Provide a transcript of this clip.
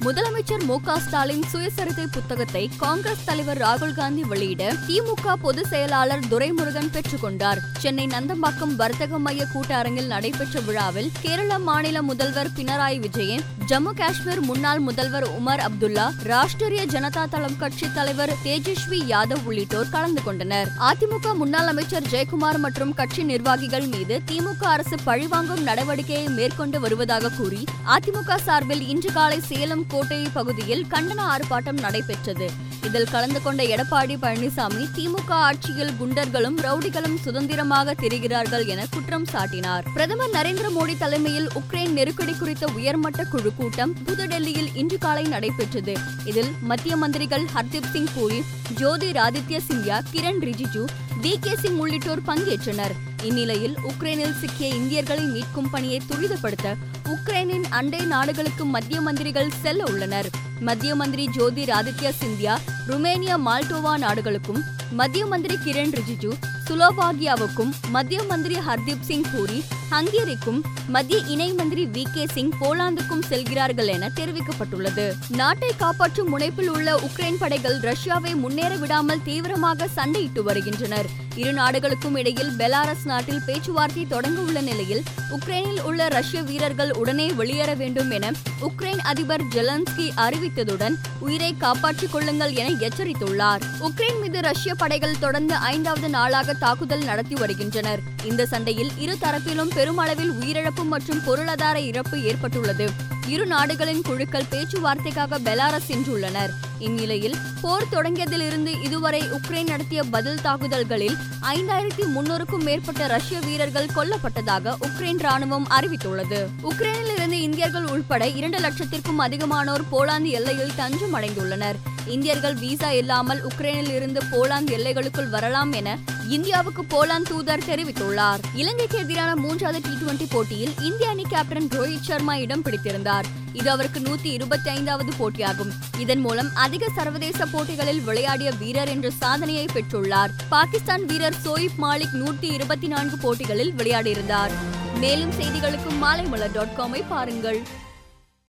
முதலமைச்சர் மு ஸ்டாலின் சுயசரிதை புத்தகத்தை காங்கிரஸ் தலைவர் ராகுல் காந்தி வெளியிட திமுக பொதுச் செயலாளர் துரைமுருகன் பெற்றுக்கொண்டார் சென்னை நந்தம்பாக்கம் வர்த்தக மைய கூட்டரங்கில் நடைபெற்ற விழாவில் கேரள மாநில முதல்வர் பினராயி விஜயன் ஜம்மு காஷ்மீர் முன்னாள் முதல்வர் உமர் அப்துல்லா ராஷ்டிரிய ஜனதா தளம் கட்சி தலைவர் தேஜஸ்வி யாதவ் உள்ளிட்டோர் கலந்து கொண்டனர். அதிமுக முன்னாள் அமைச்சர் ஜெயக்குமார் மற்றும் கட்சி நிர்வாகிகள் மீது திமுக அரசு பழிவாங்கும் நடவடிக்கையை மேற்கொண்டு வருவதாக கூறி அதிமுக சார்பில் இன்று காலை சேலம் கோட்டை பகுதியில் கண்டன ஆர்ப்பாட்டம் நடைபெற்றது. இதில் கலந்து கொண்ட எடப்பாடி பழனிசாமி திமுக ஆட்சியில் குண்டர்களும் ரவுடிகளும் சுதந்திரமாக தெரிகிறார்கள் என குற்றம் சாட்டினார். பிரதமர் நரேந்திர மோடி தலைமையில் உக்ரைன் நெருக்கடி குறித்த உயர்மட்ட குழு கூட்டம் புதுடெல்லியில் இன்று காலை நடைபெற்றது. இதில் மத்திய மந்திரிகள் ஹர்தீப் சிங் பூரி ஜோதிராதித்ய சிந்தியா கிரண் ரிஜிஜு வி கே சிங் உள்ளிட்டோர் பங்கேற்றனர். இந்நிலையில் உக்ரைனில் சிக்கிய இந்தியர்களை மீட்கும் பணியை துரிதப்படுத்த உக்ரைனின் அண்டை நாடுகளுக்கு மத்திய மந்திரிகள் செல்ல உள்ளனர். மத்திய மந்திரி Jyotiraditya Scindia Romania Moldova நாடுகளுக்கும் மத்திய மந்திரி கிரண் ரிஜிஜு சுலோவாகியாவுக்கும் மத்திய மந்திரி ஹர்தீப் சிங் பூரி ஹங்கேரிக்கும் மத்திய இணை மந்திரி வி கே சிங் போலாந்துக்கும் செல்கிறார்கள் என தெரிவிக்கப்பட்டுள்ளது. நாட்டை காப்பாற்றும் முனைப்பில் உள்ள உக்ரைன் படைகள் ரஷ்யாவை முன்னேற விடாமல் தீவிரமாக சண்டையிட்டு வருகின்றனர். இரு நாடுகளுக்கும் இடையில் பெலாரஸ் நாட்டில் பேச்சுவார்த்தை தொடங்க உள்ள நிலையில் உக்ரைனில் உள்ள ரஷ்ய வீரர்கள் உடனே வெளியேற வேண்டும் என உக்ரைன் அதிபர் ஜெலன்ஸ்கி அறிவித்ததுடன் உயிரை காப்பாற்றிக் கொள்ளுங்கள் என எச்சரித்துள்ளார். உக்ரைன் மீது ரஷ்ய படைகள் தொடர்ந்து ஐந்தாவது நாளாக தாக்குதல் நடத்தி வருகின்றனர். இந்த சண்டையில் இரு தரப்பிலும் பெருமளவில் உயிரிழப்பு மற்றும் பொருளாதார இழப்பு ஏற்பட்டுள்ளது. இரு நாடுகளின் குழுக்கள் பேச்சுவார்த்தைக்காக பெலாரஸ் சென்றுள்ளனர். இந்நிலையில் போர் தொடங்கியதிலிருந்து இதுவரை உக்ரைன் நடத்திய பதில் தாக்குதல்களில் ஐந்தாயிரத்தி முன்னூறுக்கும் மேற்பட்ட ரஷ்ய வீரர்கள் கொல்லப்பட்டதாக உக்ரைன் ராணுவம் அறிவித்துள்ளது. உக்ரைனில் இருந்து இந்தியர்கள் உள்பட இரண்டு லட்சத்திற்கும் அதிகமானோர் போலாந்து எல்லையில் தஞ்சம் அடைந்துள்ளனர் இந்தியர்கள் விசா இல்லாமல் உக்ரைனில் இருந்து போலாந்து எல்லைகளுக்குள் வரலாம் என இந்தியாவுக்கு போலாந்து தூதர் தெரிவித்துள்ளார். இலங்கைக்கு எதிரான மூன்றாவது டி டுவெண்டி போட்டியில் இந்திய அணி கேப்டன் ரோஹித் சர்மா இடம் பிடித்திருந்தார். இது அவருக்கு நூத்தி இருபத்தி ஐந்தாவது போட்டியாகும். இதன் மூலம் அதிக சர்வதேச போட்டிகளில் விளையாடிய வீரர் என்ற சாதனையை பெற்றுள்ளார். பாகிஸ்தான் வீரர் சோயிப் மாலிக் நூத்தி இருபத்தி நான்கு போட்டிகளில் விளையாடியிருந்தார். மேலும் செய்திகளுக்கு மாலைமலர் டாட் காமை பாருங்கள்.